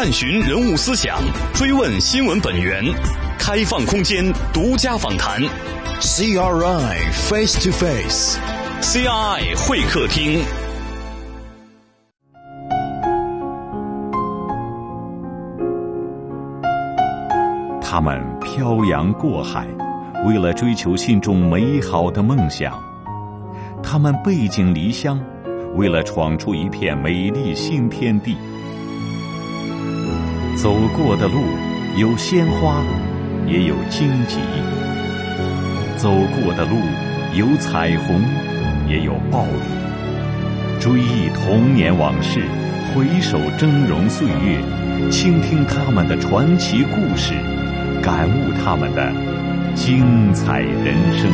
探寻人物思想，追问新闻本源，开放空间，独家访谈。CRI Face to Face，CRI 会客厅。他们漂洋过海，为了追求心中美好的梦想；他们背井离乡，为了闯出一片美丽新天地。走过的路有鲜花，也有荆棘；走过的路有彩虹，也有暴雨。追忆童年往事，回首峥嵘岁月，倾听他们的传奇故事，感悟他们的精彩人生。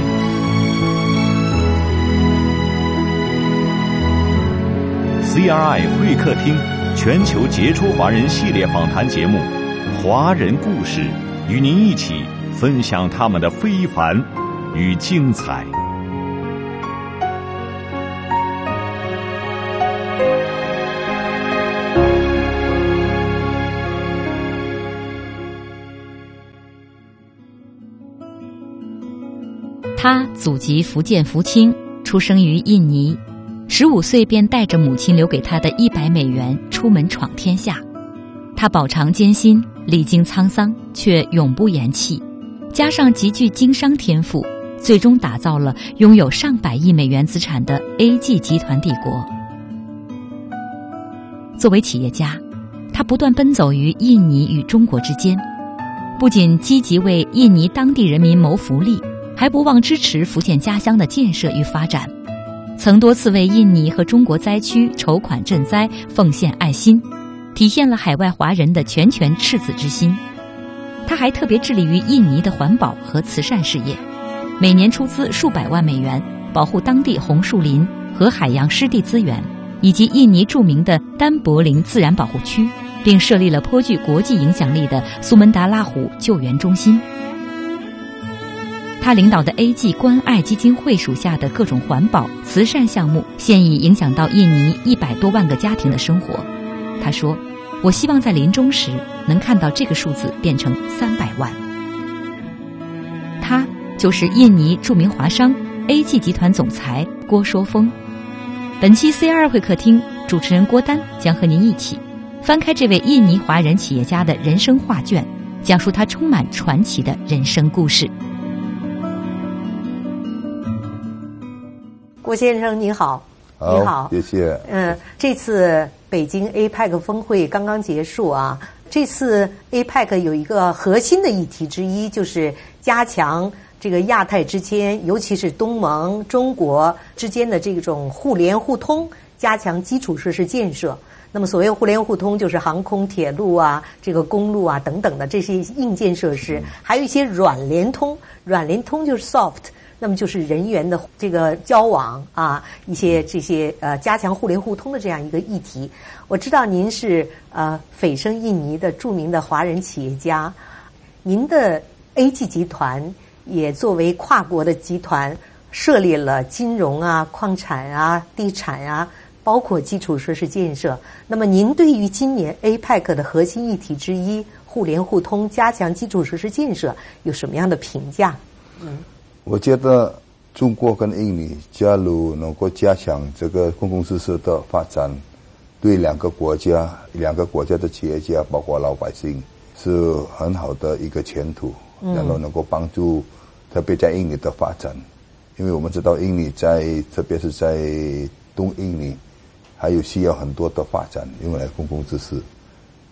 CRI 会客厅。全球杰出华人系列访谈节目《华人故事》，与您一起分享他们的非凡与精彩。他祖籍福建福清，出生于印尼。十五岁便带着母亲留给他的一百美元出门闯天下，他饱尝艰辛，历经沧桑，却永不言弃。加上极具经商天赋，最终打造了拥有上百亿美元资产的 A.G 集团帝国。作为企业家，他不断奔走于印尼与中国之间，不仅积极为印尼当地人民谋福利，还不忘支持福建家乡的建设与发展。曾多次为印尼和中国灾区筹款赈灾，奉献爱心，体现了海外华人的拳拳赤子之心。他还特别致力于印尼的环保和慈善事业，每年出资数百万美元，保护当地红树林和海洋湿地资源，以及印尼著名的丹柏林自然保护区，并设立了颇具国际影响力的苏门答腊湖救援中心。他领导的 A.G 关爱基金会属下的各种环保慈善项目，现已影响到印尼一百多万个家庭的生活。他说：“我希望在临终时能看到这个数字变成三百万。”他就是印尼著名华商 A.G 集团总裁郭说峰。本期 C 二会客厅主持人郭丹将和您一起翻开这位印尼华人企业家的人生画卷，讲述他充满传奇的人生故事。郭先生你好，你好，谢谢。嗯，这次北京 APEC 峰会刚刚结束啊。这次 APEC 有一个核心的议题之一，就是加强这个亚太之间，尤其是东盟、中国之间的这种互联互通，加强基础设施建设。那么，所谓互联互通，就是航空、铁路啊，这个公路啊等等的这些硬件设施，还有一些软联通。软联通就是 soft。那么就是人员的这个交往啊，一些这些呃加强互联互通的这样一个议题。我知道您是呃蜚声印尼的著名的华人企业家，您的 A.G 集团也作为跨国的集团，设立了金融啊、矿产啊、地产啊，包括基础设施建设。那么您对于今年 APEC 的核心议题之一——互联互通、加强基础设施建设，有什么样的评价？嗯。我觉得中国跟印尼假如能够加强这个公共设施的发展，对两个国家、两个国家的企业家，包括老百姓，是很好的一个前途。然后能够帮助，特别在印尼的发展，因为我们知道印尼在，特别是在东印尼，还有需要很多的发展，用来公共知识，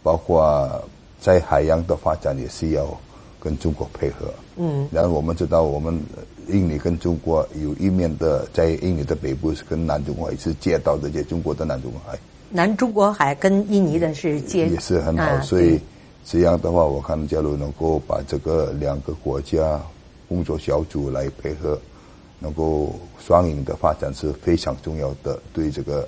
包括在海洋的发展也需要。跟中国配合，嗯，然后我们知道，我们印尼跟中国有一面的，在印尼的北部是跟南中国海是接到这些中国的南中国海，南中国海跟印尼的是接也是很好，所以这样的话，我看假如能够把这个两个国家工作小组来配合，能够双赢的发展是非常重要的，对这个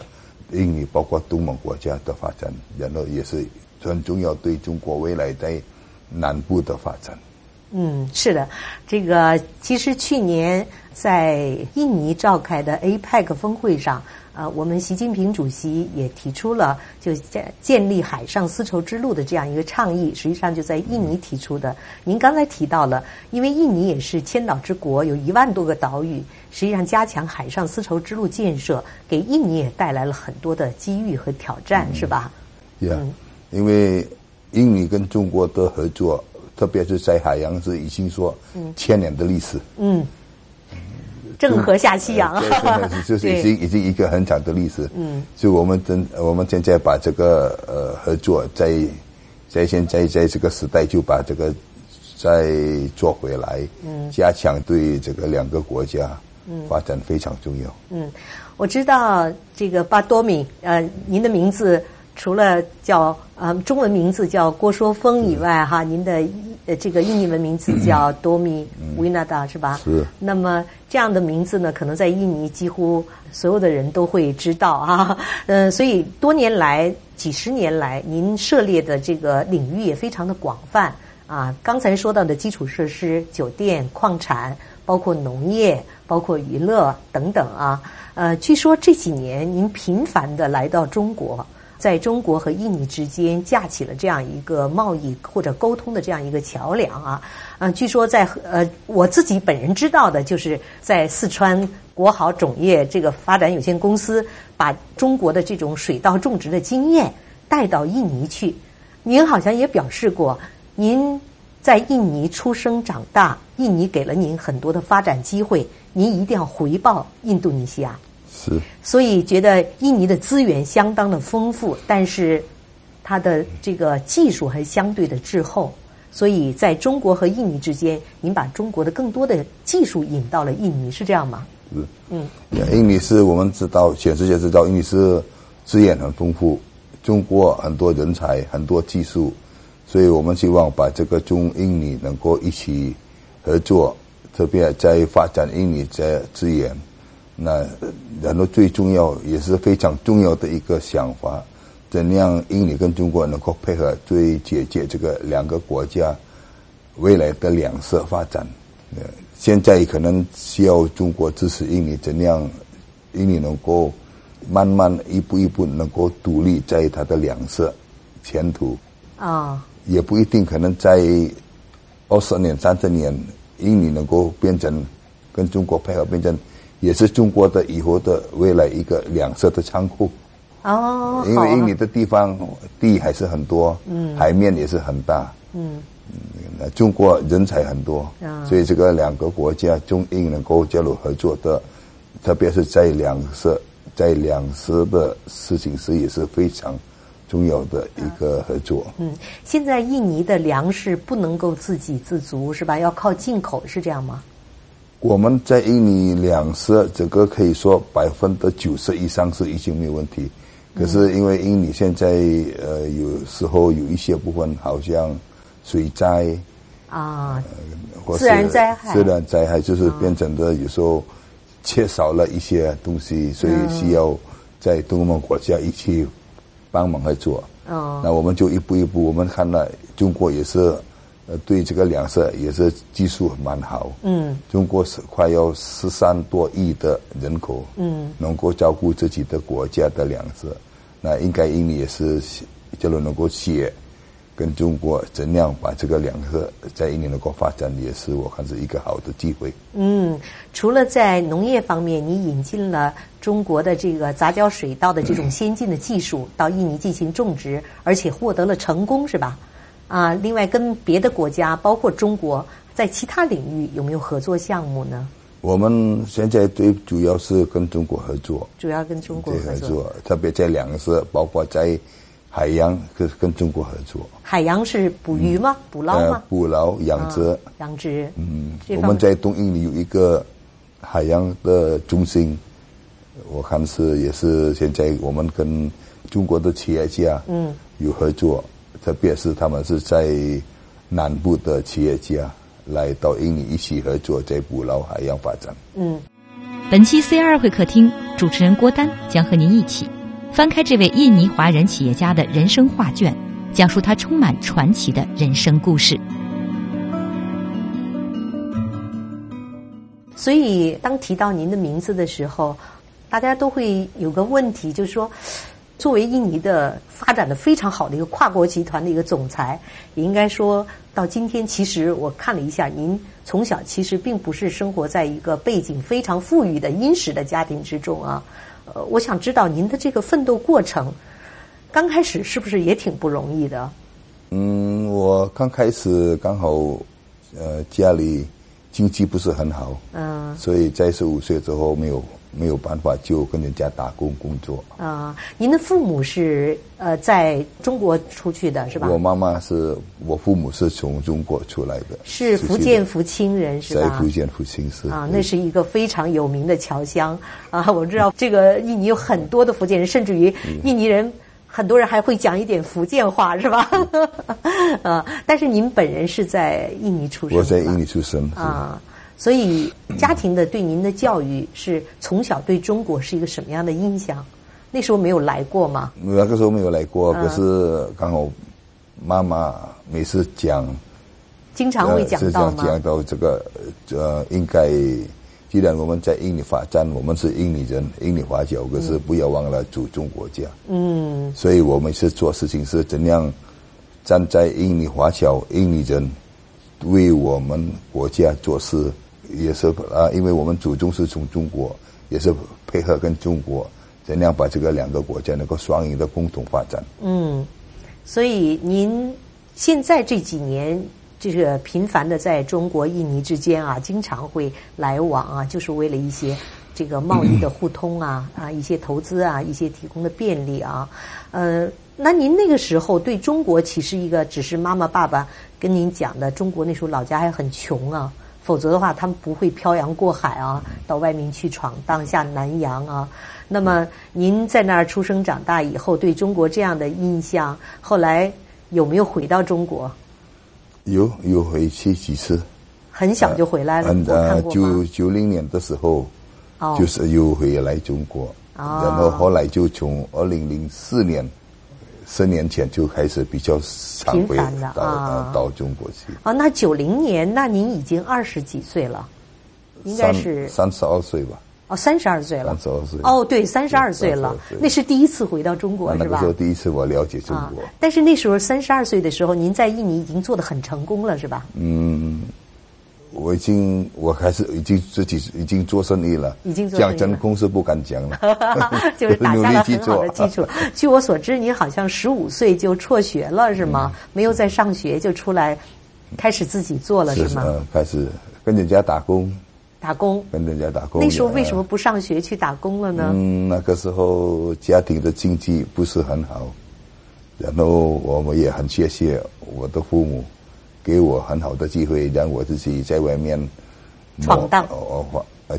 印尼包括东盟国家的发展，然后也是很重要，对中国未来在。南部的发展，嗯，是的，这个其实去年在印尼召开的 APEC 峰会上，呃，我们习近平主席也提出了就建建立海上丝绸之路的这样一个倡议，实际上就在印尼提出的。您刚才提到了，因为印尼也是千岛之国，有一万多个岛屿，实际上加强海上丝绸之路建设，给印尼也带来了很多的机遇和挑战，是吧？对啊，因为印尼跟中国的合作，特别是在海洋是已经说千年的历史。嗯。郑和下西洋，就是已经已经一个很长的历史。嗯，所以我们真我们现在把这个呃合作在在现在在这个时代就把这个再做回来，嗯，加强对这个两个国家发展非常重要。嗯，我知道这个巴多米，呃，您的名字。除了叫呃中文名字叫郭说峰以外，哈，您的呃这个印尼文名字叫多米维纳达是吧？是。那么这样的名字呢，可能在印尼几乎所有的人都会知道啊。嗯，所以多年来、几十年来，您涉猎的这个领域也非常的广泛啊。刚才说到的基础设施、酒店、矿产，包括农业、包括娱乐等等啊。呃，据说这几年您频繁的来到中国。在中国和印尼之间架起了这样一个贸易或者沟通的这样一个桥梁啊，嗯，据说在呃我自己本人知道的就是在四川国好种业这个发展有限公司把中国的这种水稻种植的经验带到印尼去。您好像也表示过，您在印尼出生长大，印尼给了您很多的发展机会，您一定要回报印度尼西亚。是，所以觉得印尼的资源相当的丰富，但是它的这个技术还相对的滞后。所以在中国和印尼之间，您把中国的更多的技术引到了印尼，是这样吗？是，嗯，印尼是我们知道，全世界知道，印尼是资源很丰富，中国很多人才，很多技术，所以我们希望把这个中印尼能够一起合作，特别在发展印尼这资源。那然后最重要也是非常重要的一个想法，怎样印尼跟中国能够配合，最解决这个两个国家未来的两色发展。呃，现在可能需要中国支持印尼，怎样印尼能够慢慢一步一步能够独立在它的两色前途。啊，也不一定可能在二十年、三十年，印尼能够变成跟中国配合变成。也是中国的以后的未来一个两色的仓库哦，因为印尼的地方地还是很多，嗯，海面也是很大，嗯，那中国人才很多，所以这个两个国家中印能够交流合作的，特别是在两色在两色的事情是也是非常重要的一个合作。嗯，现在印尼的粮食不能够自给自足是吧？要靠进口是这样吗？我们在印尼两市，这个可以说百分之九十以上是已经没有问题。可是因为印尼现在呃有时候有一些部分好像水灾啊，自然灾害，自然灾害就是变成的有时候缺少了一些东西，所以需要在东盟国家一起帮忙来做。哦，那我们就一步一步，我们看到中国也是。呃，对这个粮食也是技术蛮好。嗯，中国是快要十三多亿的人口，嗯，能够照顾自己的国家的粮食，那应该印尼也是，假如能够写，跟中国怎样把这个粮食在印尼能够发展，也是我看是一个好的机会。嗯，除了在农业方面，你引进了中国的这个杂交水稻的这种先进的技术到印尼进行种植，而且获得了成功，是吧？啊，另外跟别的国家，包括中国，在其他领域有没有合作项目呢？我们现在最主要是跟中国合作，主要跟中国合作，特别在粮食，包括在海洋，跟跟中国合作。海洋是捕鱼吗？捕捞吗？捕捞、养殖、养殖。嗯，我们在东印尼有一个海洋的中心，我看是也是现在我们跟中国的企业家嗯有合作。特别是他们是在南部的企业家来到印尼一起合作，在捕捞海洋发展。嗯，本期 C 二会客厅主持人郭丹将和您一起翻开这位印尼华人企业家的人生画卷，讲述他充满传奇的人生故事。所以，当提到您的名字的时候。大家都会有个问题，就是说，作为印尼的发展的非常好的一个跨国集团的一个总裁，也应该说到今天，其实我看了一下，您从小其实并不是生活在一个背景非常富裕的殷实的家庭之中啊。呃，我想知道您的这个奋斗过程，刚开始是不是也挺不容易的？嗯，我刚开始刚好，呃，家里经济不是很好，嗯，所以在十五岁之后没有没有办法，就跟人家打工工作。啊，您的父母是呃在中国出去的是吧？我妈妈是我父母是从中国出来的，是福建福清人是吧？在福建福清市啊，那是一个非常有名的侨乡啊。我知道这个印尼有很多的福建人，甚至于印尼人。很多人还会讲一点福建话，是吧？啊，但是您本人是在印尼出生，我在印尼出生啊，所以家庭的对您的教育是从小对中国是一个什么样的印象？那时候没有来过吗？那个时候没有来过，可是刚好妈妈每次讲，经常会讲到吗？讲到这个呃，应该。既然我们在印尼发展，我们是印尼人，印尼华侨，可是不要忘了祖宗国家。嗯，所以我们是做事情是怎样站在印尼华侨、印尼人为我们国家做事，也是啊，因为我们祖宗是从中国，也是配合跟中国，怎样把这个两个国家能够双赢的共同发展。嗯，所以您现在这几年。这个频繁的在中国、印尼之间啊，经常会来往啊，就是为了一些这个贸易的互通啊，啊，一些投资啊，一些提供的便利啊。呃，那您那个时候对中国其实一个只是妈妈、爸爸跟您讲的，中国那时候老家还很穷啊，否则的话他们不会漂洋过海啊，到外面去闯荡下南洋啊。那么您在那儿出生长大以后，对中国这样的印象，后来有没有回到中国？有有回去几次，很小就回来了。嗯呃，九九零年的时候，就是又回来中国，然后后来就从二零零四年，十年前就开始比较频繁的到到中国去。啊，那九零年，那您已经二十几岁了，应该是三十二岁吧。哦，三十二岁了。三十二岁。哦，对，三十二岁了，那是第一次回到中国，是吧？那个时候第一次我了解中国。但是那时候三十二岁的时候，您在印尼已经做的很成功了，是吧？嗯，我已经我开始已经自己已经做生意了，已经讲真公司不敢讲了，就是打下了很好的基础。据我所知，你好像十五岁就辍学了，是吗？没有在上学就出来开始自己做了，是吗？开始跟人家打工。打工，跟人家打工。那时候为什么不上学去打工了呢？嗯，那个时候家庭的经济不是很好，然后我们也很谢谢我的父母，给我很好的机会，让我自己在外面闯荡。哦，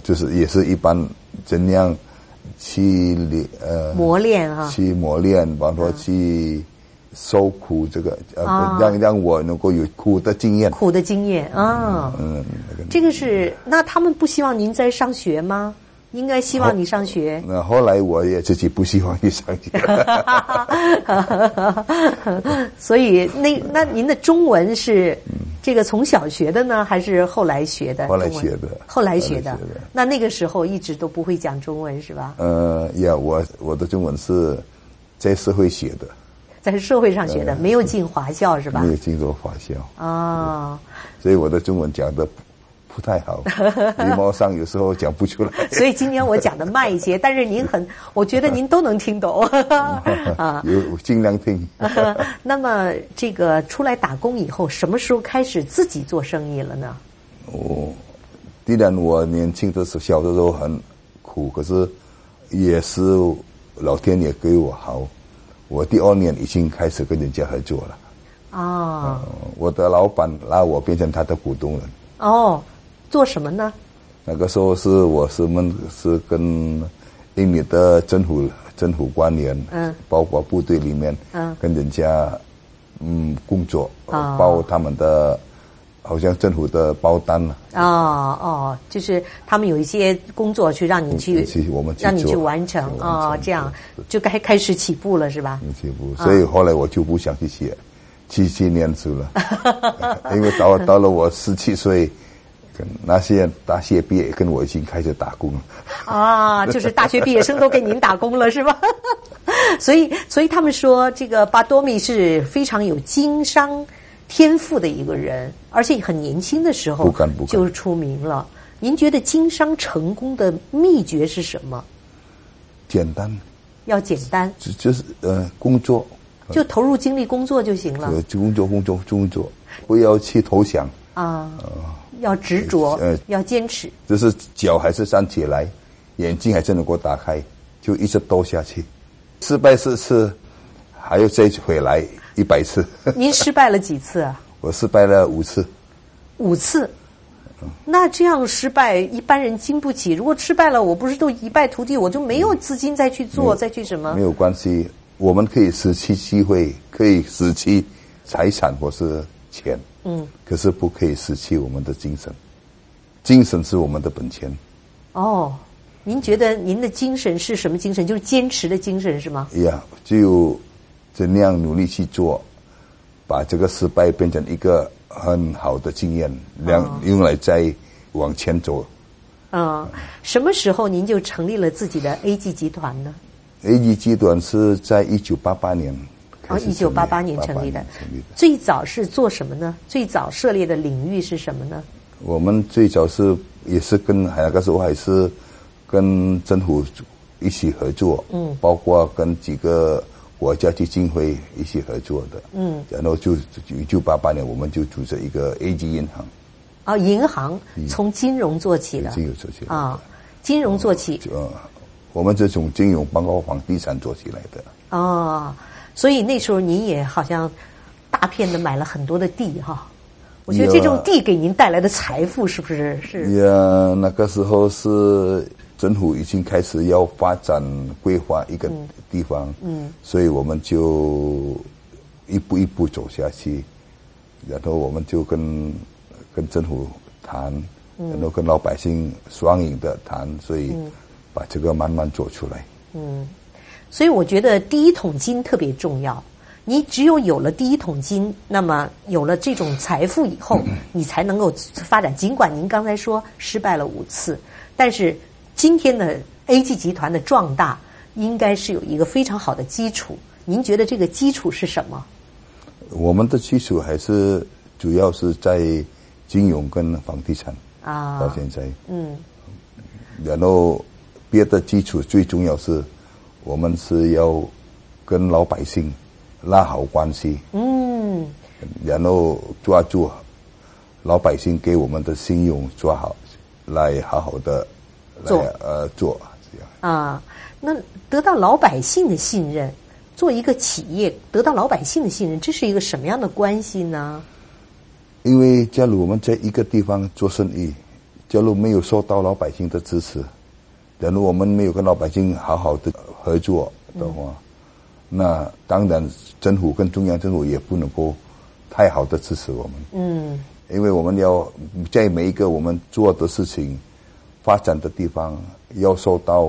就是也是一般怎样去练呃磨练啊，去磨练，包括去。受苦，这个呃，让让我能够有苦的经验。苦的经验啊，嗯，这个是那他们不希望您在上学吗？应该希望你上学。那后来我也自己不希望你上学。所以那那您的中文是这个从小学的呢，还是后来学的？后来学的。后来学的。那那个时候一直都不会讲中文是吧？呃，呀，我我的中文是在社会学的。在社会上学的，没有进华校是吧？没有进过华校啊，所以我的中文讲的不太好，礼貌上有时候讲不出来。所以今天我讲的慢一些，但是您很，我觉得您都能听懂 啊，有尽量听。那么这个出来打工以后，什么时候开始自己做生意了呢？哦，既然我年轻的时候小的时候很苦，可是也是老天爷给我好。我第二年已经开始跟人家合作了。哦，我的老板拉我变成他的股东了。哦，做什么呢？那个时候是我是们是跟印尼的政府政府官员，嗯，包括部队里面，嗯，跟人家嗯工作，包他们的。好像政府的包单了。哦哦，就是他们有一些工作去让你去，我们让你去完成哦，这样就该开始起步了，是吧？起步，所以后来我就不想去写，去去念书了，因为到到了我十七岁，跟那些大学毕业跟我已经开始打工了。啊，就是大学毕业生都给您打工了，是吧？所以，所以他们说这个巴多米是非常有经商天赋的一个人，而且很年轻的时候就出名了。您觉得经商成功的秘诀是什么？简单，要简单，就就是呃，工作，就投入精力工作就行了。就工作，工作，工作，不要去投降啊，要执着，呃，要坚持。就是脚还是站起来，眼睛还是能够打开，就一直斗下去。失败四次，还要再回来一百次。您失败了几次啊？我失败了五次。五次。那这样失败，一般人经不起。如果失败了，我不是都一败涂地，我就没有资金再去做，再去什么？没有关系，我们可以失去机会，可以失去财产或是钱，嗯，可是不可以失去我们的精神。精神是我们的本钱。哦，您觉得您的精神是什么精神？就是坚持的精神是吗？呀，只有怎样努力去做，把这个失败变成一个。很好的经验，两用来再往前走。啊，什么时候您就成立了自己的 A G 集团呢？A G 集团是在一九八八年，哦，一九八八年成立的。最早是做什么呢？最早涉猎的领域是什么呢？我们最早是也是跟那个时候还是跟政府一起合作，嗯，包括跟几个。国家基金会一起合作的，嗯，然后就一九八八年，我们就组织一个 A 级银行。啊，银行从金融做起的，金融做起啊，金融做起。嗯，我们是从金融包括房地产做起来的。哦，所以那时候您也好像大片的买了很多的地哈。我觉得这种地给您带来的财富是不是是？呀，那个时候是。政府已经开始要发展规划一个地方，嗯，所以我们就一步一步走下去，然后我们就跟跟政府谈，然后跟老百姓双赢的谈，所以把这个慢慢做出来。嗯，所以我觉得第一桶金特别重要。你只有有了第一桶金，那么有了这种财富以后，你才能够发展。尽管您刚才说失败了五次，但是。今天的 A G 集团的壮大，应该是有一个非常好的基础。您觉得这个基础是什么？我们的基础还是主要是在金融跟房地产啊。到现在，嗯，然后别的基础最重要是，我们是要跟老百姓拉好关系。嗯，然后抓住老百姓给我们的信用，抓好来好好的。做呃做这样啊，那得到老百姓的信任，做一个企业得到老百姓的信任，这是一个什么样的关系呢？因为假如我们在一个地方做生意，假如没有受到老百姓的支持，假如我们没有跟老百姓好好的合作的话，那当然政府跟中央政府也不能够太好的支持我们。嗯，因为我们要在每一个我们做的事情。发展的地方要受到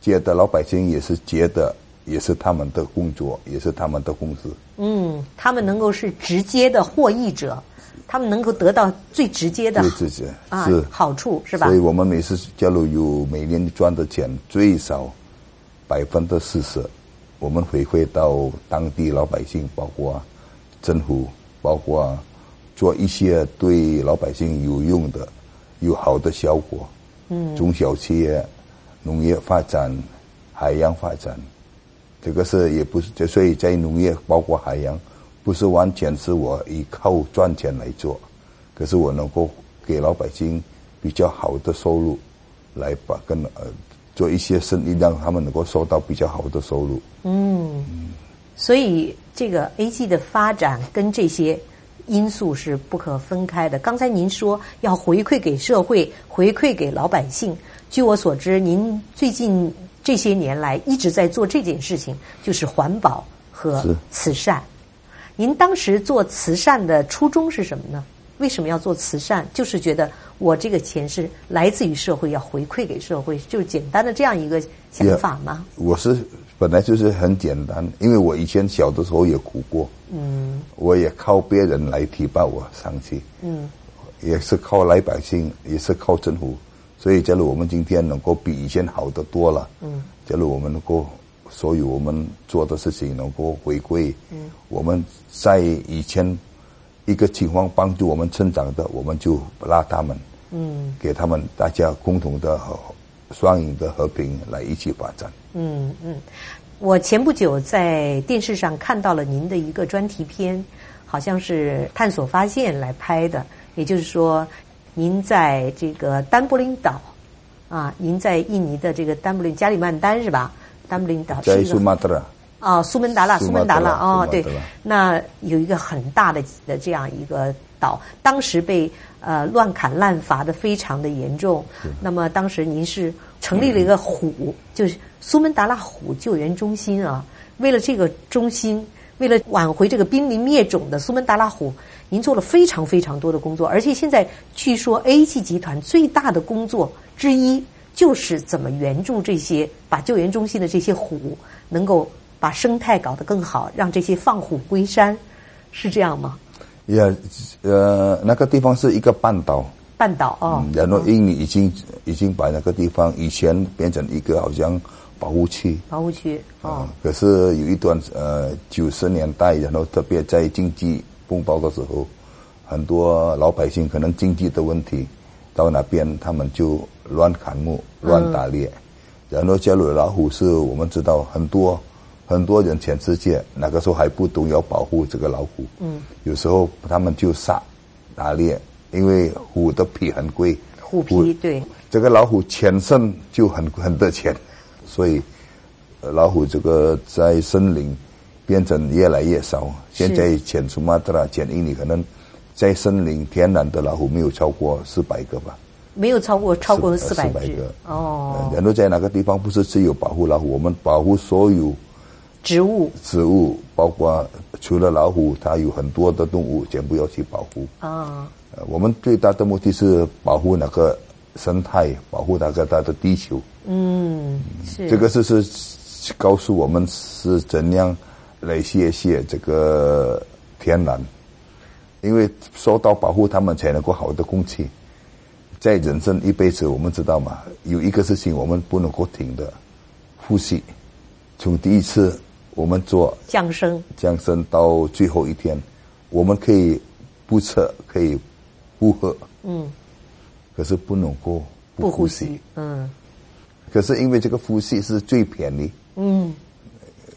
接的老百姓也是接的，也是他们的工作，也是他们的公司。嗯，他们能够是直接的获益者，他们能够得到最直接的直接啊好处是吧？所以我们每次交流有每年赚的钱最少百分之四十，我们回馈到当地老百姓，包括政府，包括做一些对老百姓有用的、有好的效果。嗯中小企业、农业发展、海洋发展，这个是也不是，所以在农业包括海洋，不是完全是我依靠赚钱来做，可是我能够给老百姓比较好的收入，来把跟呃做一些生意，让他们能够收到比较好的收入。嗯，所以这个 A G 的发展跟这些。因素是不可分开的。刚才您说要回馈给社会，回馈给老百姓。据我所知，您最近这些年来一直在做这件事情，就是环保和慈善。您当时做慈善的初衷是什么呢？为什么要做慈善？就是觉得我这个钱是来自于社会，要回馈给社会，就是简单的这样一个想法吗？我是。本来就是很简单，因为我以前小的时候也苦过，嗯，我也靠别人来提拔我上去，嗯，也是靠老百姓，也是靠政府。所以，假如我们今天能够比以前好的多了，嗯，假如我们能够所有我们做的事情能够回归，嗯，我们在以前一个情况帮助我们成长的，我们就拉他们，嗯，给他们大家共同的和双赢的和平来一起发展。嗯嗯，我前不久在电视上看到了您的一个专题片，好像是探索发现来拍的，也就是说。您在这个丹布林岛，啊，您在印尼的这个丹布林加里曼丹是吧？丹布林岛。哦，苏门答腊，苏门答腊啊，对，那有一个很大的的这样一个岛，当时被呃乱砍滥伐的非常的严重。那么当时您是成立了一个虎，就是苏门答腊虎救援中心啊。为了这个中心，为了挽回这个濒临灭种的苏门答腊虎。您做了非常非常多的工作，而且现在据说 A G 集团最大的工作之一就是怎么援助这些把救援中心的这些虎能够把生态搞得更好，让这些放虎归山，是这样吗？也呃，那个地方是一个半岛，半岛哦。然后印尼已经已经把那个地方以前变成一个好像保护区，保护区哦。可是有一段呃九十年代，然后特别在经济。风暴的时候，很多老百姓可能经济的问题，到那边他们就乱砍木、乱打猎。然后加入老虎是我们知道很多很多人全世界那个时候还不懂要保护这个老虎。嗯，有时候他们就杀打猎，因为虎的皮很贵。虎皮对。这个老虎全身就很很多钱，所以老虎这个在森林。变成越来越少。现在前苏马特拉、前印尼可能在森林天然的老虎没有超过四百个吧？没有超过超过四百个哦。人都在哪个地方？不是只有保护老虎，我们保护所有植物。植物包括除了老虎，它有很多的动物，全部要去保护。啊。我们最大的目的是保护那个生态，保护那个它的地球。嗯，是。这个是是告诉我们是怎样。来谢谢这个天然，因为受到保护，他们才能够好的空气。在人生一辈子，我们知道嘛，有一个事情我们不能够停的，呼吸。从第一次我们做降生，降生到最后一天，我们可以不吃，可以不喝，嗯，可是不能够不呼吸，嗯。可是因为这个呼吸是最便宜，嗯。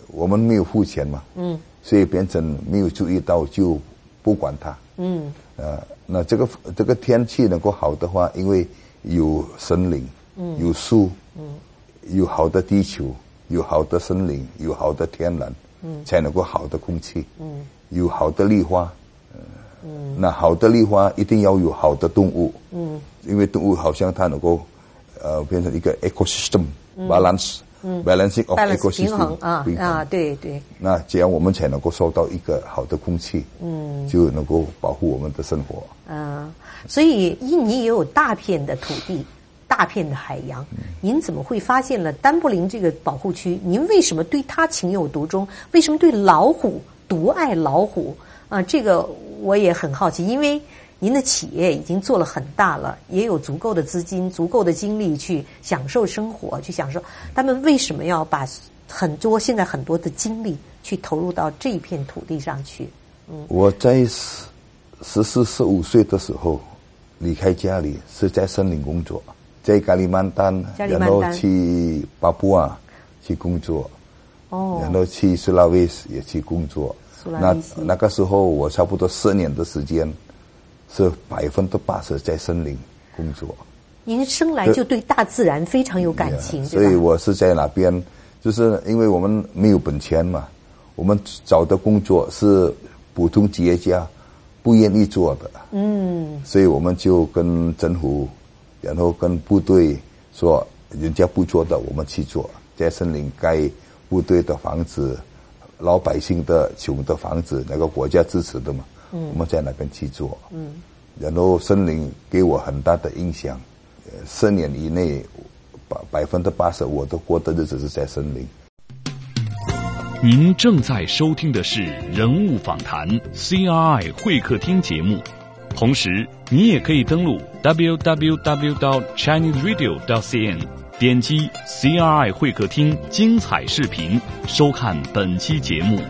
我们没有付钱嘛，嗯，所以变成没有注意到就不管它，嗯，呃，那这个这个天气能够好的话，因为有森林，嗯，有树，嗯，有好的地球，有好的森林，有好的天然，嗯，才能够好的空气，嗯，有好的绿化，嗯，那好的绿化一定要有好的动物，嗯，因为动物好像它能够，呃，变成一个 ecosystem balance。嗯，balancing of ecosystem 平衡啊啊，对对。那这样我们才能够收到一个好的空气，嗯，就能够保护我们的生活。嗯，所以印尼也有大片的土地，大片的海洋。您怎么会发现了丹布林这个保护区？您为什么对它情有独钟？为什么对老虎独爱老虎？啊，这个我也很好奇，因为。您的企业已经做了很大了，也有足够的资金、足够的精力去享受生活，去享受。他们为什么要把很多现在很多的精力去投入到这一片土地上去？嗯，我在十十四、十五岁的时候离开家里，是在森林工作，在加里曼丹，然后去巴布亚去工作，哦，然后去苏拉威斯也去工作。那那个时候我差不多四年的时间。是百分之八十在森林工作。您生来就对大自然非常有感情，所以我是在那边，就是因为我们没有本钱嘛，我们找的工作是普通企业家不愿意做的。嗯，所以我们就跟政府，然后跟部队说，人家不做的我们去做，在森林盖部队的房子，老百姓的穷的房子，那个国家支持的嘛。我们在那边去做，嗯，然后森林给我很大的影响，十年以内，百百分之八十我都过的日子是在森林。您正在收听的是人物访谈 CRI 会客厅节目，同时，你也可以登录 www.chineseradio.cn，点击 CRI 会客厅精彩视频，收看本期节目。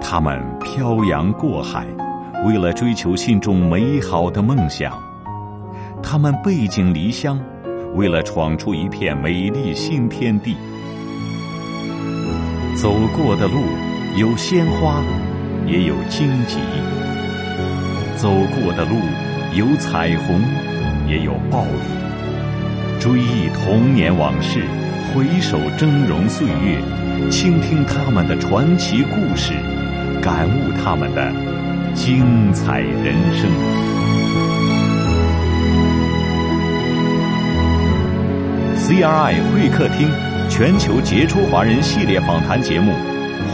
他们漂洋过海，为了追求心中美好的梦想；他们背井离乡，为了闯出一片美丽新天地。走过的路有鲜花，也有荆棘；走过的路有彩虹，也有暴雨。追忆童年往事，回首峥嵘岁月，倾听他们的传奇故事，感悟他们的精彩人生。CRI 会客厅。全球杰出华人系列访谈节目《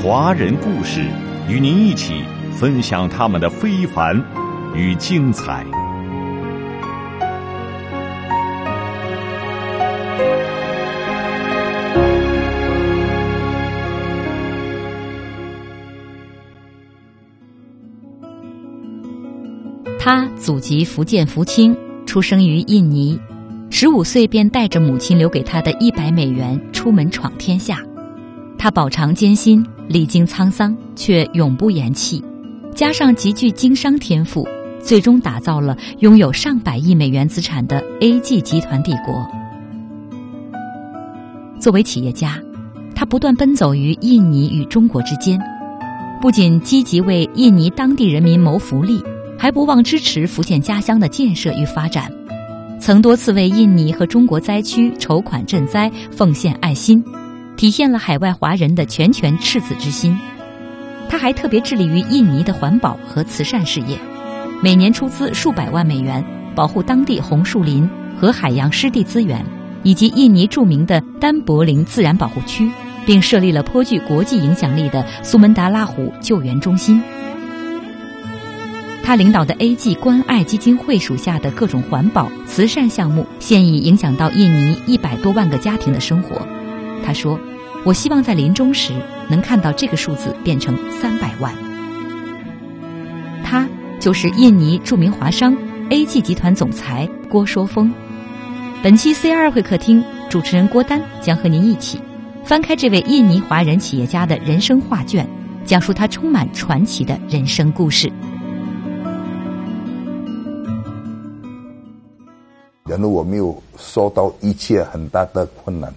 华人故事》，与您一起分享他们的非凡与精彩。他祖籍福建福清，出生于印尼。十五岁便带着母亲留给他的一百美元出门闯天下，他饱尝艰辛，历经沧桑，却永不言弃。加上极具经商天赋，最终打造了拥有上百亿美元资产的 A.G 集团帝国。作为企业家，他不断奔走于印尼与中国之间，不仅积极为印尼当地人民谋福利，还不忘支持福建家乡的建设与发展。曾多次为印尼和中国灾区筹款赈灾，奉献爱心，体现了海外华人的拳拳赤子之心。他还特别致力于印尼的环保和慈善事业，每年出资数百万美元，保护当地红树林和海洋湿地资源，以及印尼著名的丹柏林自然保护区，并设立了颇具国际影响力的苏门答腊湖救援中心。他领导的 A.G 关爱基金会属下的各种环保慈善项目，现已影响到印尼一百多万个家庭的生活。他说：“我希望在临终时能看到这个数字变成三百万。”他就是印尼著名华商 A.G 集团总裁郭说峰。本期 C 二会客厅主持人郭丹将和您一起翻开这位印尼华人企业家的人生画卷，讲述他充满传奇的人生故事。然后我没有受到一切很大的困难，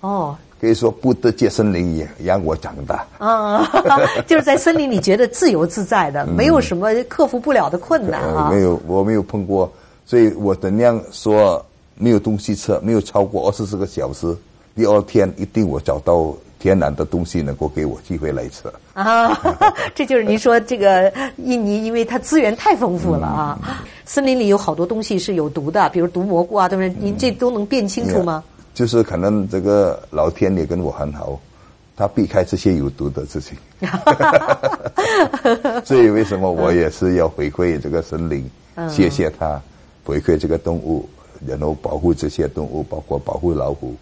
哦，可以说不得借森林也让我长大。啊，就是在森林里觉得自由自在的，没有什么克服不了的困难啊。没有，我没有碰过，所以我怎样说没有东西吃，没有超过二十四个小时，第二天一定我找到。天然的东西能够给我机会来吃啊，这就是您说这个印尼，因为它资源太丰富了啊。森林里有好多东西是有毒的，比如毒蘑菇啊，对不对您这都能辨清楚吗？就是可能这个老天也跟我很好，他避开这些有毒的事情。所以为什么我也是要回馈这个森林，谢谢他回馈这个动物，然后保护这些动物，包括保护老虎，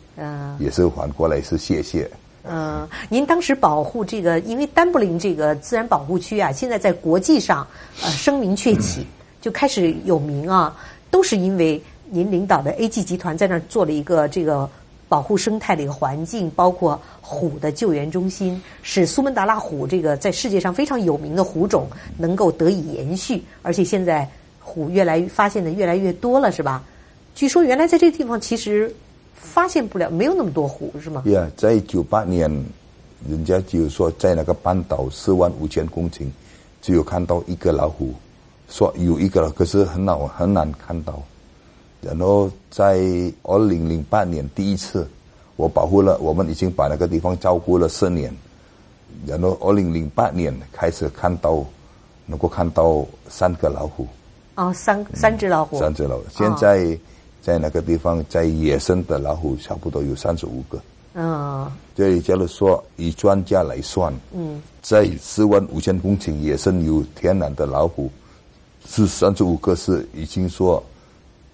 也是反过来是谢谢。嗯，您当时保护这个，因为丹布林这个自然保护区啊，现在在国际上呃声名鹊起，就开始有名啊，都是因为您领导的 A.G 集团在那儿做了一个这个保护生态的一个环境，包括虎的救援中心，使苏门答腊虎这个在世界上非常有名的虎种能够得以延续，而且现在虎越来发现的越来越多了，是吧？据说原来在这个地方其实。发现不了，没有那么多虎，是吗？对啊，在九八年，人家就说在那个半岛四万五千公顷，只有看到一个老虎，说有一个了，可是很难很难看到。然后在二零零八年第一次，我保护了，我们已经把那个地方照顾了四年。然后二零零八年开始看到，能够看到三个老虎。哦，三三只老虎。三只老虎，现在。在那个地方，在野生的老虎差不多有三十五个。嗯，这里假如说以专家来算，嗯，在四万五千公顷野生有天然的老虎，是三十五个是已经说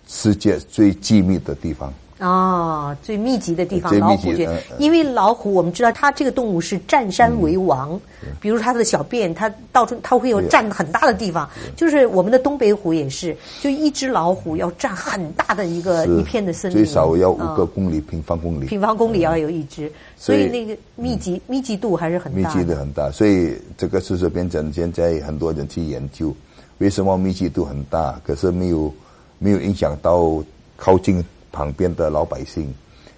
世界最机密的地方。哦，最密集的地方，最老虎圈密集嗯，嗯因为老虎，我们知道它这个动物是占山为王，比如它的小便，它到处它会有占很大的地方，就是我们的东北虎也是，就一只老虎要占很大的一个一片的森林，最少要五嗯。个公里平方公里，平方公里要有一只，所以所以那个密集密集度还是很密集的很大，所以这个事实变成现在很多人去研究，为什么密集度很大，可是没有没有影响到靠近旁边的老百姓，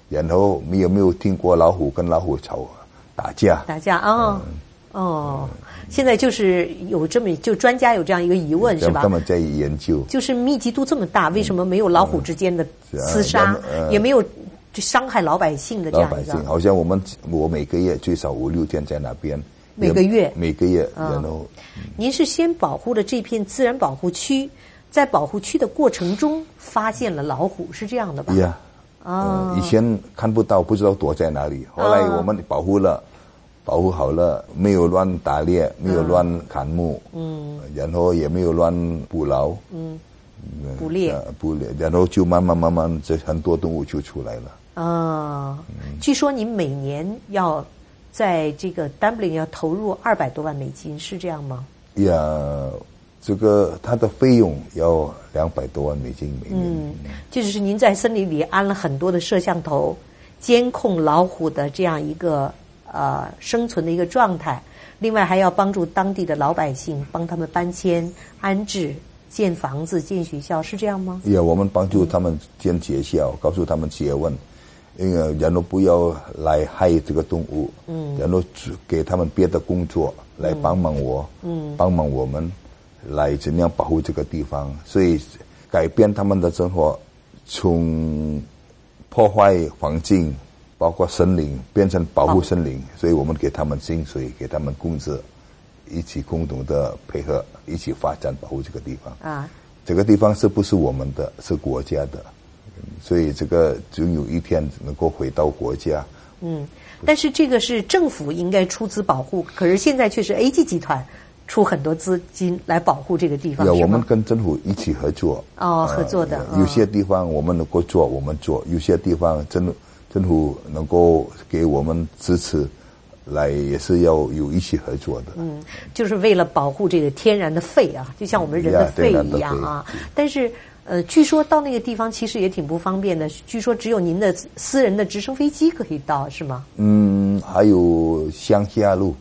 然后你有没有听过老虎跟老虎吵打架？打架啊。哦，现在就是有这么就专家有这样一个疑问是吧他？们在研究，就是密集度这么大，为什么没有老虎之间的厮杀也没有就伤害老百姓的这老百姓样一个？好像我们我每个月最少五六天在那边，每个月每个月，嗯然后您是先保护了这片自然保护区，在保护区的过程中发现了老虎，是这样的吧？呀，哦呃，以前看不到，不知道躲在哪里。后来我们保护了，保护好了，没有乱打猎，没有乱砍木，嗯，然后也没有乱捕捞，嗯，捕猎捕猎，然后就慢慢慢慢，这很多动物就出来了。啊，据说你每年要在这个 Dublin 要投入二百多万美金，是这样吗？呀，这个它的费用要两百多万美金每年。嗯，就是您在森林里安了很多的摄像头，监控老虎的这样一个呃生存的一个状态。另外还要帮助当地的老百姓，帮他们搬迁、安置、建房子、建学校，是这样吗？也我们帮助他们建学校，告诉他们学问，因为然后不要来害这个动物，嗯，然后只给他们别的工作来帮忙我，嗯，帮忙我们来怎样保护这个地方，所以改变他们的生活，从破坏环境，包括森林，变成保护森林，所以我们给他们薪水，给他们工资，一起共同的配合，一起发展保护这个地方。啊，这个地方是不是我们的，是国家的，嗯所以这个总有一天能够回到国家。嗯，但是这个是政府应该出资保护，可是现在却是 AG 集团出很多资金来保护这个地方，要我们跟政府一起合作。哦合作的有些地方我们能够做，我们做；有些地方政政府能够给我们支持，来也是要有一起合作的。嗯，就是为了保护这个天然的肺啊，就像我们人的肺一样啊肺。但是呃，据说到那个地方其实也挺不方便的，据说只有您的私人的直升飞机可以到，是吗？嗯，还有乡下路，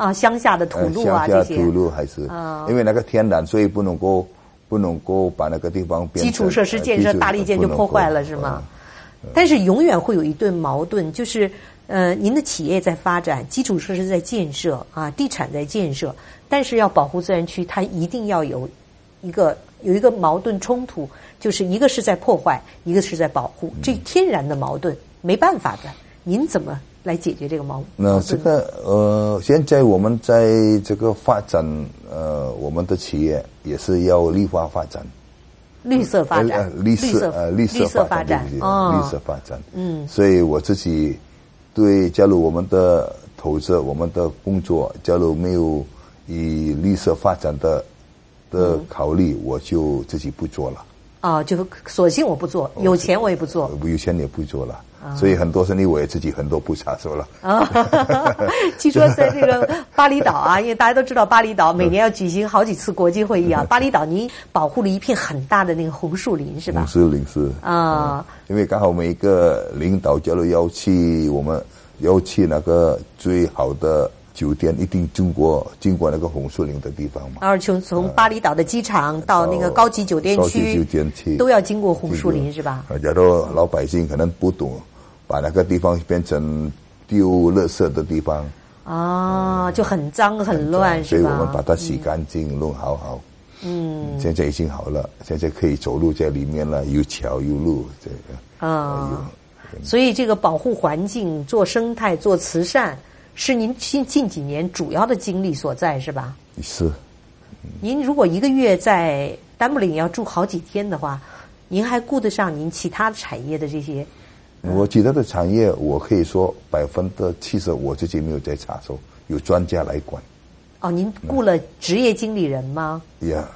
啊，乡下的土呃路啊，乡下这些土路还是啊因为那个天然，所以不能够不能够把那个地方变基础设施建设大力建就破坏了，是吗？但是永远会有一顿矛盾，就是呃，您的企业在发展，基础设施在建设啊，地产在建设，但是要保护自然区，它一定要有一个有一个矛盾冲突，就是一个是在破坏，一个是在保护，这天然的矛盾没办法的。您怎么来解决这个矛那？这个呃，现在我们在这个发展呃，我们的企业也是要绿化发展，绿色发展呃，绿色呃绿绿色发展绿色发展，嗯所以我自己对，假如我们的投资、我们的工作，假如没有以绿色发展的的嗯考虑，我就自己不做了。啊，就索性我不做，有钱我也不做。有钱也不做了，啊所以很多生意我也自己很多不插手了。啊，据说在这个巴厘岛啊，因为大家都知道巴厘岛每年要举行好几次国际会议啊。巴厘岛您保护了一片很大的那个红树林是吧？红树林是啊，因为刚好每一个领导假如要去我们要去那个最好的酒店，一定经过经过那个红树林的地方嘛。然后从从巴厘岛的机场到那个高级酒店高级区酒店区都要经过红树林是吧？啊假如老百姓可能不懂，把那个地方变成丢垃圾的地方，啊，就很脏很乱是所以我们把？它洗干净，弄好好。嗯，现在已经好了，现在可以走路在里面了，有桥有路，这个啊，所以这个保护环境、做生态、做慈善，是您近近几年主要的精力所在是吧？是。您如果一个月在丹布林要住好几天的话，您还顾得上您其他产业的这些？我其他的产业，我可以说百分之七十我自己没有在插手，有专家来管。哦，您雇了职业经理人吗？呀、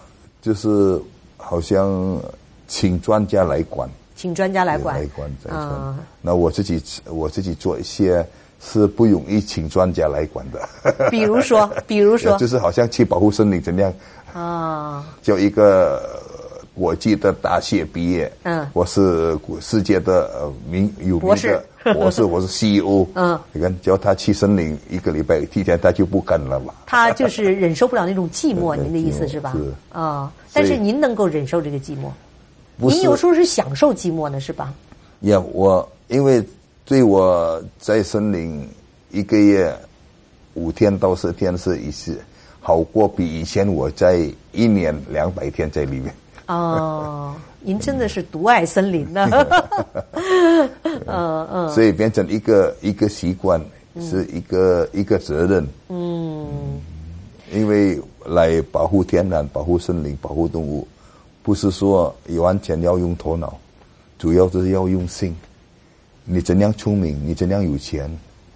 就是好像请专家来管，请专家来管来管摘啊川。那我自己我自己做一些是不容易请专家来管的。比如说，比如说 就是好像去保护森林怎样，啊，叫一个呃国际的大学毕业，嗯我是世界的呃名有名的博士，我是 CEO，嗯，你看叫他去森林一个礼拜，提前他就不干了嘛。他就是忍受不了那种寂寞，您的意思是吧？是啊，但是您能够忍受这个寂寞，您有时候是享受寂寞呢，是吧？也我因为对我在森林一个月五天到十天是一次，好过比以前我在一年两百天在里面。哦，您真的是独爱森林呢。嗯嗯所以变成一个一个习惯，是一个一个责任。嗯，因为来保护天然、保护森林、保护动物，不是说完全要用头脑，主要就是要用心。你怎样聪明，你怎样有钱，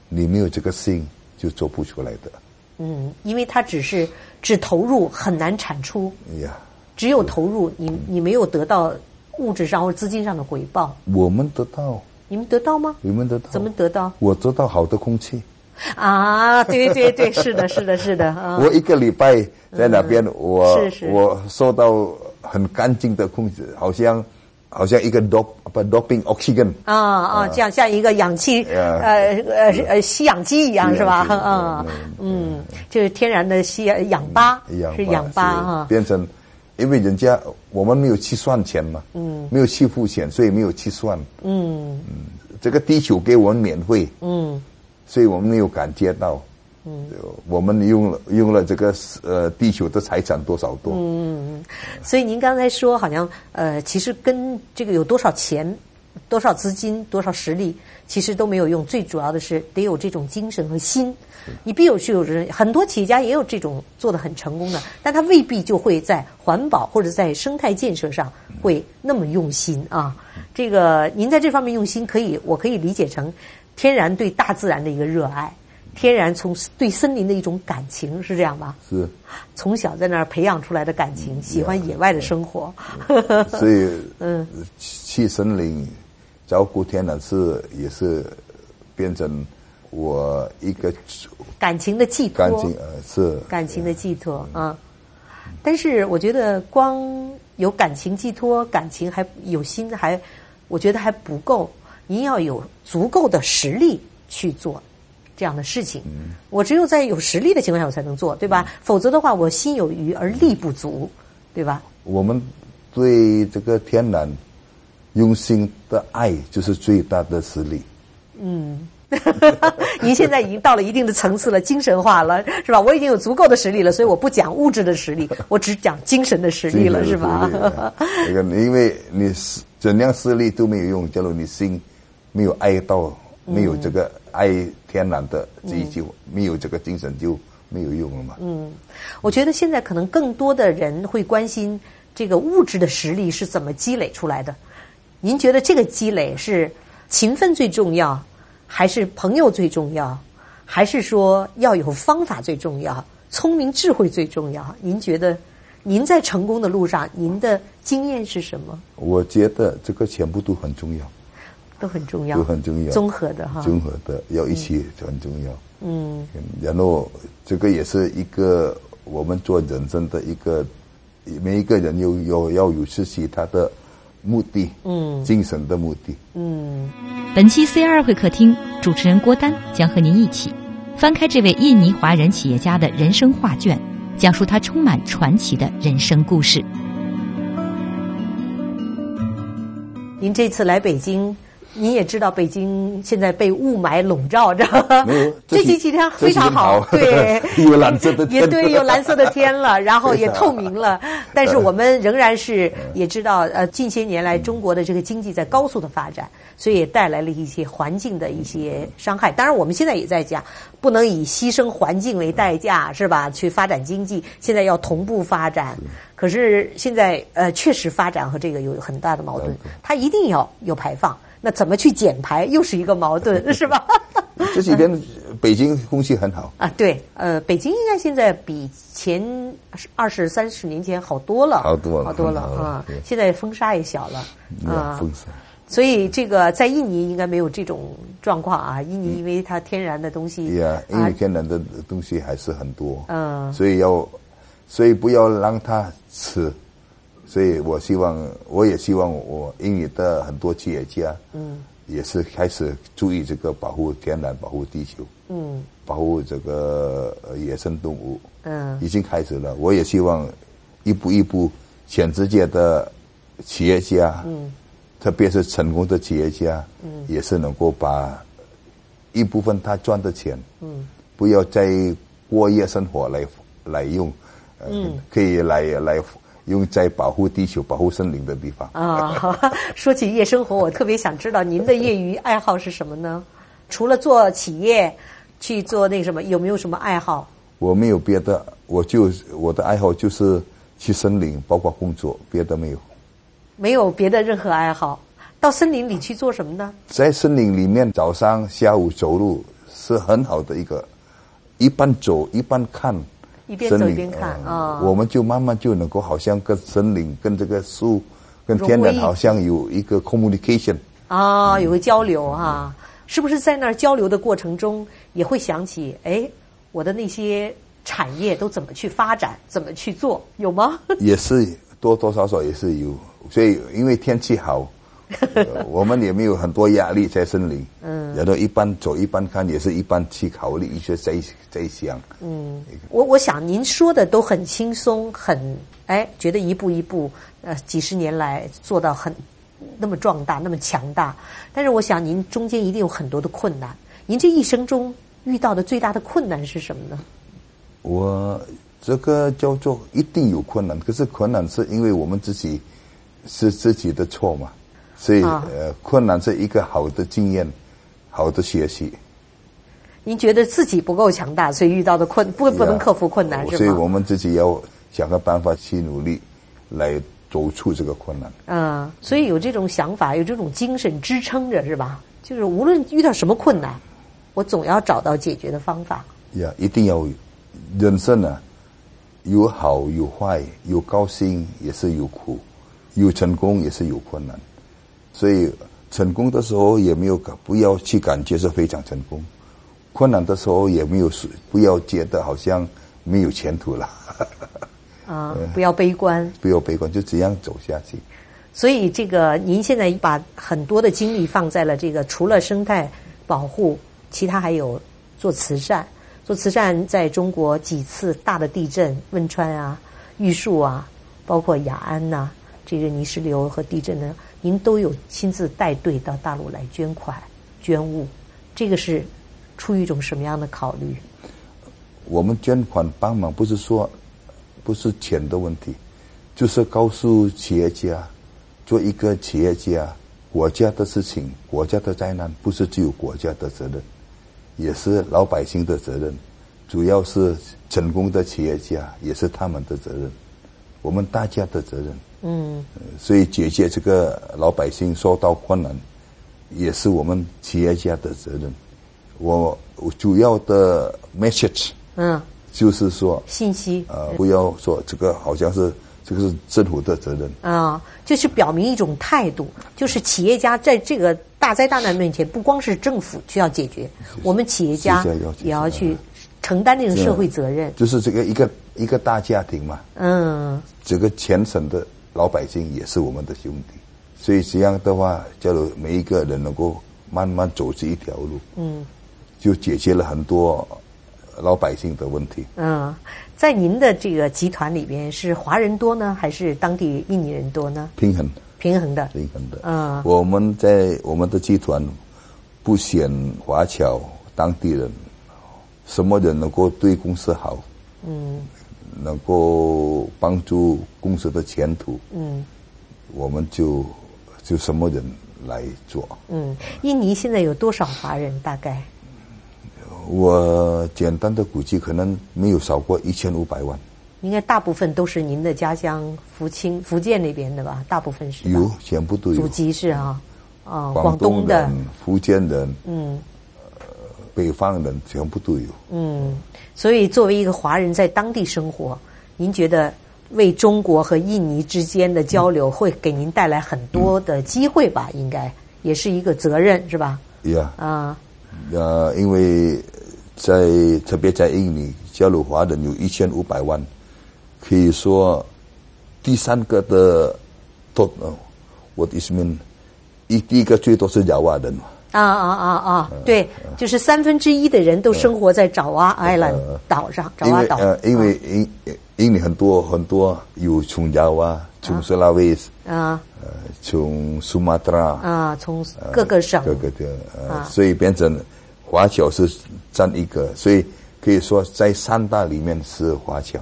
你没有这个心就做不出来的。嗯，因为它只是只投入，很难产出。哎呀，只有投入，你你没有得到物质上或资金上的回报。我们得到，你们得到吗？你们得到，怎么得到？我得到好的空气。啊，对对对，是的，是的，是的 啊。我一个礼拜在那边，我是是我受到很干净的空气，好像好像一个 dop 不 doping oxygen 啊啊，这样像一个氧气呃呃呃吸氧机一样是吧？嗯嗯，就是天然的吸氧吧，是氧吧哈。变成，因为人家我们没有去算钱嘛，嗯，没有去付钱，所以没有去算，嗯。嗯这个地球给我们免费，嗯。所以我们没有感觉到，嗯，我们用了用了这个呃地球的财产多少多，嗯嗯，所以您刚才说好像呃，其实跟这个有多少钱、多少资金、多少实力，其实都没有用，最主要的是得有这种精神和心。你必有是有人，很多企业家也有这种做的很成功的，但他未必就会在环保或者在生态建设上会那么用心啊。这个您在这方面用心，可以我可以理解成天然对大自然的一个热爱，天然从对森林的一种感情，是这样吧？是，从小在那儿培养出来的感情，喜欢野外的生活。所以 嗯去森林照顾天然是也是变成我一个感情的寄托，感情呃是感情的寄托啊。但是我觉得光有感情寄托，感情还有心还，我觉得还不够。您要有足够的实力去做这样的事情。我只有在有实力的情况下，我才能做，对吧？否则的话，我心有余而力不足，对吧？我们对这个天然用心的爱，就是最大的实力。嗯 您现在已经到了一定的层次了，精神化了，是吧？我已经有足够的实力了，所以我不讲物质的实力，我只讲精神的实力了，是吧？这个，因为你是怎样实力都没有用，假如你心没有爱到，没有这个爱天然的这一句，没有这个精神就没有用了嘛。嗯，我觉得现在可能更多的人会关心这个物质的实力是怎么积累出来的。您觉得这个积累是勤奋最重要，还是朋友最重要，还是说要有方法最重要，聪明智慧最重要？您觉得您在成功的路上，您的经验是什么？我觉得这个全部都很重要，都很重要，都很重要，综合的哈。综合的要一起很重要。嗯然后这个也是一个我们做人生的一个，每一个人有有要有自己他的目的，嗯精神的目的。嗯，本期 C 二会客厅，主持人郭丹将和您一起翻开这位印尼华人企业家的人生画卷，讲述他充满传奇的人生故事。您这次来北京，您也知道北京现在被雾霾笼罩着没有，这这几几天这非常好对，有蓝色的天也对，有蓝色的天了，然后也透明了。但是我们仍然是也知道，呃，近些年来中国的这个经济在高速的发展，所以也带来了一些环境的一些伤害。当然，我们现在也在讲，不能以牺牲环境为代价，是吧？去发展经济，现在要同步发展。可是现在呃，确实发展和这个有很大的矛盾，它一定要有排放。那怎么去减排，又是一个矛盾，是吧？这几天北京空气很好，啊，对，呃，北京应该现在比前二十三十年前好多了，好多了好多了啊对！现在风沙也小了嗯啊风沙。所以这个在印尼应该没有这种状况啊。印尼因为它天然的东西，对呀，因为天然的东西还是很多，嗯，所以要，所以不要让它吃。所以我希望，我也希望我英语的很多企业家，嗯，也是开始注意这个保护天然、保护地球，嗯，保护这个野生动物，嗯，已经开始了。我也希望一步一步，全世界的企业家，嗯，特别是成功的企业家，嗯，也是能够把一部分他赚的钱，嗯，不要再过夜生活来来用，嗯，可以来来。用在保护地球、保护森林的地方啊。说起夜生活，我特别想知道您的业余爱好是什么呢？除了做企业，去做那什么，有没有什么爱好？我没有别的，我就我的爱好就是去森林，包括工作，别的没有。没有别的任何爱好，到森林里去做什么呢？在森林里面，早上、下午走路是很好的一个，一半走一半看。一边走一边看啊，我们就慢慢就能够好像跟森林、跟这个树、跟天然好像有一个 communication 啊，有个交流啊，是不是在那儿交流的过程中也会想起哎，我的那些产业都怎么去发展，怎么去做，有吗？也是多多少少也是有，所以因为天气好。我们也没有很多压力在森林，嗯，然后一般走一般看，也是一般去考虑一些这这项。嗯，我我想您说的都很轻松，很哎，觉得一步一步，呃，几十年来做到很那么壮大，那么强大。但是我想您中间一定有很多的困难。您这一生中遇到的最大的困难是什么呢？我这个叫做一定有困难，可是困难是因为我们自己是自己的错嘛。所以，呃，困难是一个好的经验，好的学习。您觉得自己不够强大，所以遇到的困不不能克服困难，是吗？所以我们自己要想个办法去努力，来走出这个困难。嗯，所以有这种想法，有这种精神支撑着，是吧？就是无论遇到什么困难，我总要找到解决的方法。呀，一定要人生呢，有好有坏，有高兴也是有苦，有成功也是有困难。所以成功的时候也没有感不要去感觉是非常成功，困难的时候也没有是不要觉得好像没有前途了。啊，不要悲观。不要悲观，就这样走下去。所以这个您现在把很多的精力放在了这个除了生态保护，其他还有做慈善。做慈善在中国几次大的地震，汶川啊、玉树啊，包括雅安呐，这个泥石流和地震呢。您都有亲自带队到大陆来捐款、捐物，这个是出于一种什么样的考虑？我们捐款帮忙，不是说不是钱的问题，就是告诉企业家，做一个企业家，国家的事情、国家的灾难，不是只有国家的责任，也是老百姓的责任，主要是成功的企业家也是他们的责任，我们大家的责任。嗯，所以解决这个老百姓受到困难，也是我们企业家的责任。我主要的 message，嗯，就是说信息，呃，不要说这个好像是这个是政府的责任啊，就是表明一种态度，就是企业家在这个大灾大难面前，不光是政府需要解决，我们企业家也要去承担这种社会责任。就是这个一个一个大家庭嘛，嗯，整个全省的。老百姓也是我们的兄弟，所以这样的话，假如每一个人能够慢慢走这一条路，嗯，就解决了很多老百姓的问题。嗯，在您的这个集团里边，是华人多呢，还是当地印尼人多呢？平衡，平衡的，平衡的。嗯，我们在我们的集团不选华侨当地人，什么人能够对公司好？嗯。能够帮助公司的前途，嗯，我们就就什么人来做？嗯，印尼现在有多少华人？大概我简单的估计，可能没有少过一千五百万。应该大部分都是您的家乡福清、福建那边的吧？大部分是有，全部都有。祖籍是啊，啊，广东的、福建人，嗯，北方人全部都有。嗯。所以，作为一个华人在当地生活，您觉得为中国和印尼之间的交流会给您带来很多的机会吧？应该也是一个责任，是吧？呀，啊，呃，因为在特别在印尼，加入华人有一千五百万，可以说第三个的都，what is mean？一第一个最多是爪哇人嘛。啊啊啊啊！对，就是三分之一的人都生活在爪哇 island 岛上，爪哇岛。呃，因为印印尼很多很多有从爪哇、从斯拉威斯啊，呃，从苏马特拉啊，从各个省。各个的呃，所以变成华侨是占一个，所以可以说在三大里面是华侨。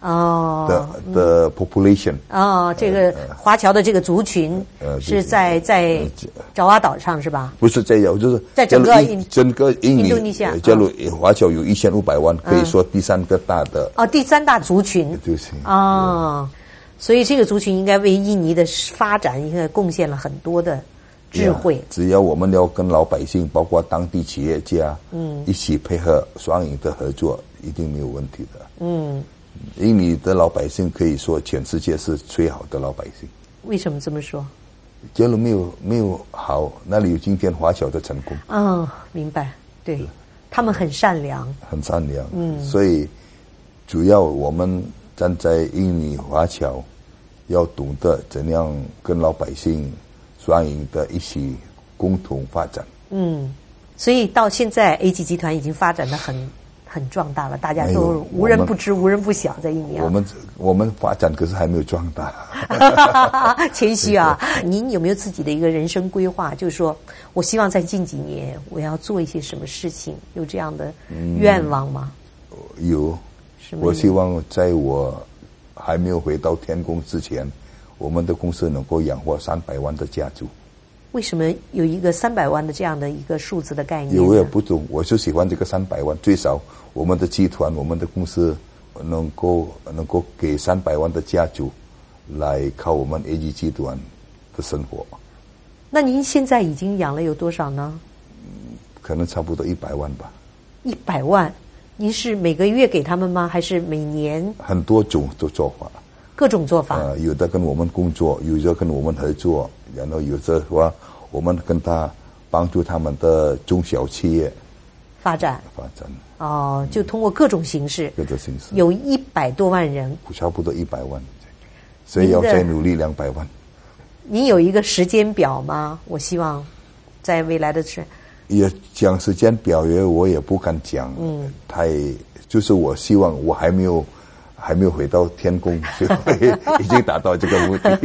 哦，的的 population 哦，这个华侨的这个族群是在在爪哇岛上是吧？不是在有，就是在整个印整个印尼，加入华侨有一千五百万，可以说第三个大的哦，第三大族群。就是哦，所以这个族群应该为印尼的发展应该贡献了很多的智慧。只要我们要跟老百姓，包括当地企业家，嗯，一起配合双赢的合作，一定没有问题的。嗯。印尼的老百姓可以说全世界是最好的老百姓。为什么这么说？假如没有没有好，那里有今天华侨的成功？嗯，明白。对，他们很善良。很善良。嗯。所以，主要我们站在印尼华侨，要懂得怎样跟老百姓双赢的一起共同发展。嗯，所以到现在，A G 集团已经发展的很。很壮大了，大家都无人不知、无人不晓，在印尼。我们我们发展可是还没有壮大，谦虚啊！您有没有自己的一个人生规划？就是说我希望在近几年我要做一些什么事情，有这样的愿望吗？有，我希望在我还没有回到天宫之前，我们的公司能够养活三百万的家族。为什么有一个三百万的这样的一个数字的概念？我也不懂，我就喜欢这个三百万。最少我们的集团、我们的公司能够能够给三百万的家族来靠我们 A G 集团的生活。那您现在已经养了有多少呢？可能差不多一百万吧。一百万，您是每个月给他们吗？还是每年？很多种的做法。各种做法。呃，有的跟我们工作，有的跟我们合作。然后有的话，我们跟他帮助他们的中小企业发展。发展。哦，就通过各种形式，各种形式。有一百多万人，差不多一百万，所以要再努力两百万。你有一个时间表吗？我希望在未来的时也讲时间表，也我也不敢讲，嗯，太就是我希望我还没有。还没有回到天宫，已经达到这个目的。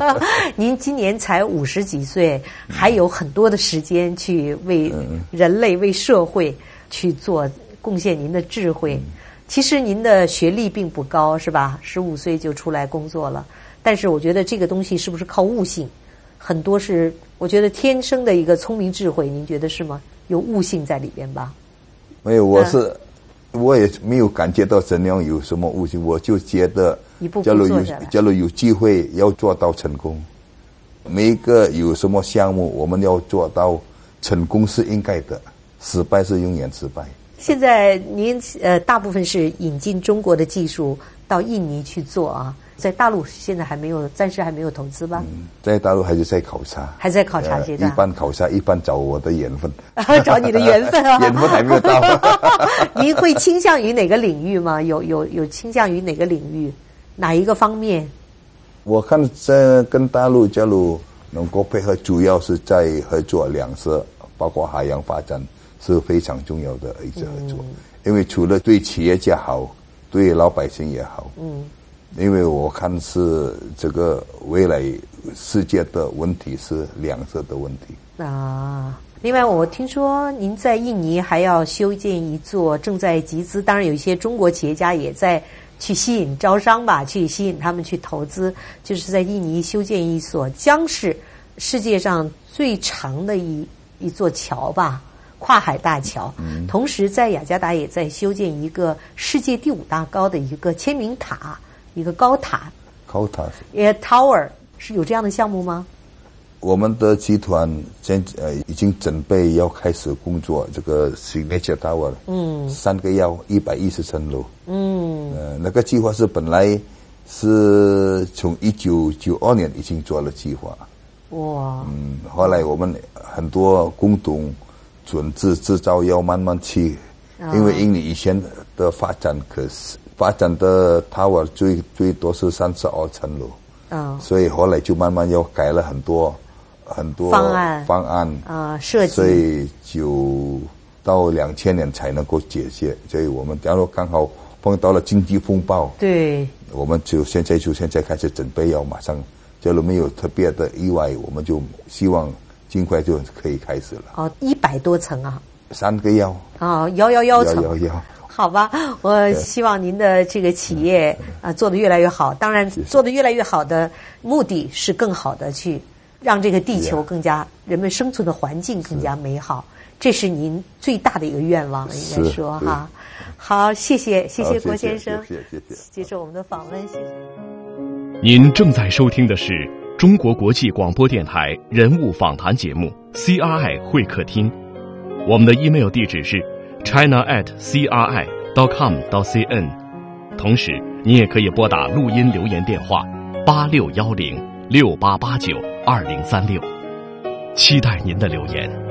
您今年才五十几岁，还有很多的时间去为人类、为社会去做贡献。您的智慧，其实您的学历并不高，是吧？十五岁就出来工作了，但是我觉得这个东西是不是靠悟性？很多是我觉得天生的一个聪明智慧，您觉得是吗？有悟性在里边吧？没有，我是。我也没有感觉到怎样有什么误区，我就觉得，假如有假如有机会要做到成功，每一个有什么项目，我们要做到成功是应该的，失败是永远失败。现在您呃，大部分是引进中国的技术到印尼去做啊。在大陆现在还没有，暂时还没有投资吧？嗯在大陆还是在考察，还在考察阶段。一般考察，一般找我的缘分，找你的缘分啊！缘分还没有到。您会倾向于哪个领域吗？有有有倾向于哪个领域？哪一个方面？我看这跟大陆加入能够配合，主要是在合作两色，包括海洋发展是非常重要的一次合作。因为除了对企业家好，对老百姓也好。嗯。因为我看是这个未来世界的问题是两者的问题啊。另外，我听说您在印尼还要修建一座，正在集资。当然，有一些中国企业家也在去吸引招商吧，去吸引他们去投资。就是在印尼修建一所将是世界上最长的一一座桥吧，跨海大桥。同时，在雅加达也在修建一个世界第五大高的一个签名塔。一个高塔，高塔，也 tower 是有这样的项目吗？我们的集团现呃已经准备要开始工作，这个 signature tower。嗯，三个要一百一十层楼。嗯，呃，那个计划是本来是从一九九二年已经做了计划。哇！嗯，后来我们很多工董准制制造要慢慢去，因为印尼以前的发展可是发展的 tower 最最多是三十二层楼，嗯，所以后来就慢慢又改了很多很多方案方案啊设计，所以就到两千年才能够解决。所以我们假如刚好碰到了经济风暴，对，我们就现在就现在开始准备要马上。假如没有特别的意外，我们就希望尽快就可以开始了。哦，一百多层啊！三个幺。哦，幺幺幺层。幺幺幺。好吧，我希望您的这个企业啊做得越来越好。当然，做得越来越好的目的是更好的去让这个地球更加人们生存的环境更加美好。这是您最大的一个愿望，应该说哈。好，谢谢谢谢郭先生，谢谢接受我们的访问，谢谢。您正在收听的是中国国际广播电台人物访谈节目《CRI 会客厅》，我们的 email 地址是 china at c r i dot com 到 c n，同时你也可以拨打录音留言电话八六幺零六八八九二零三六，期待您的留言。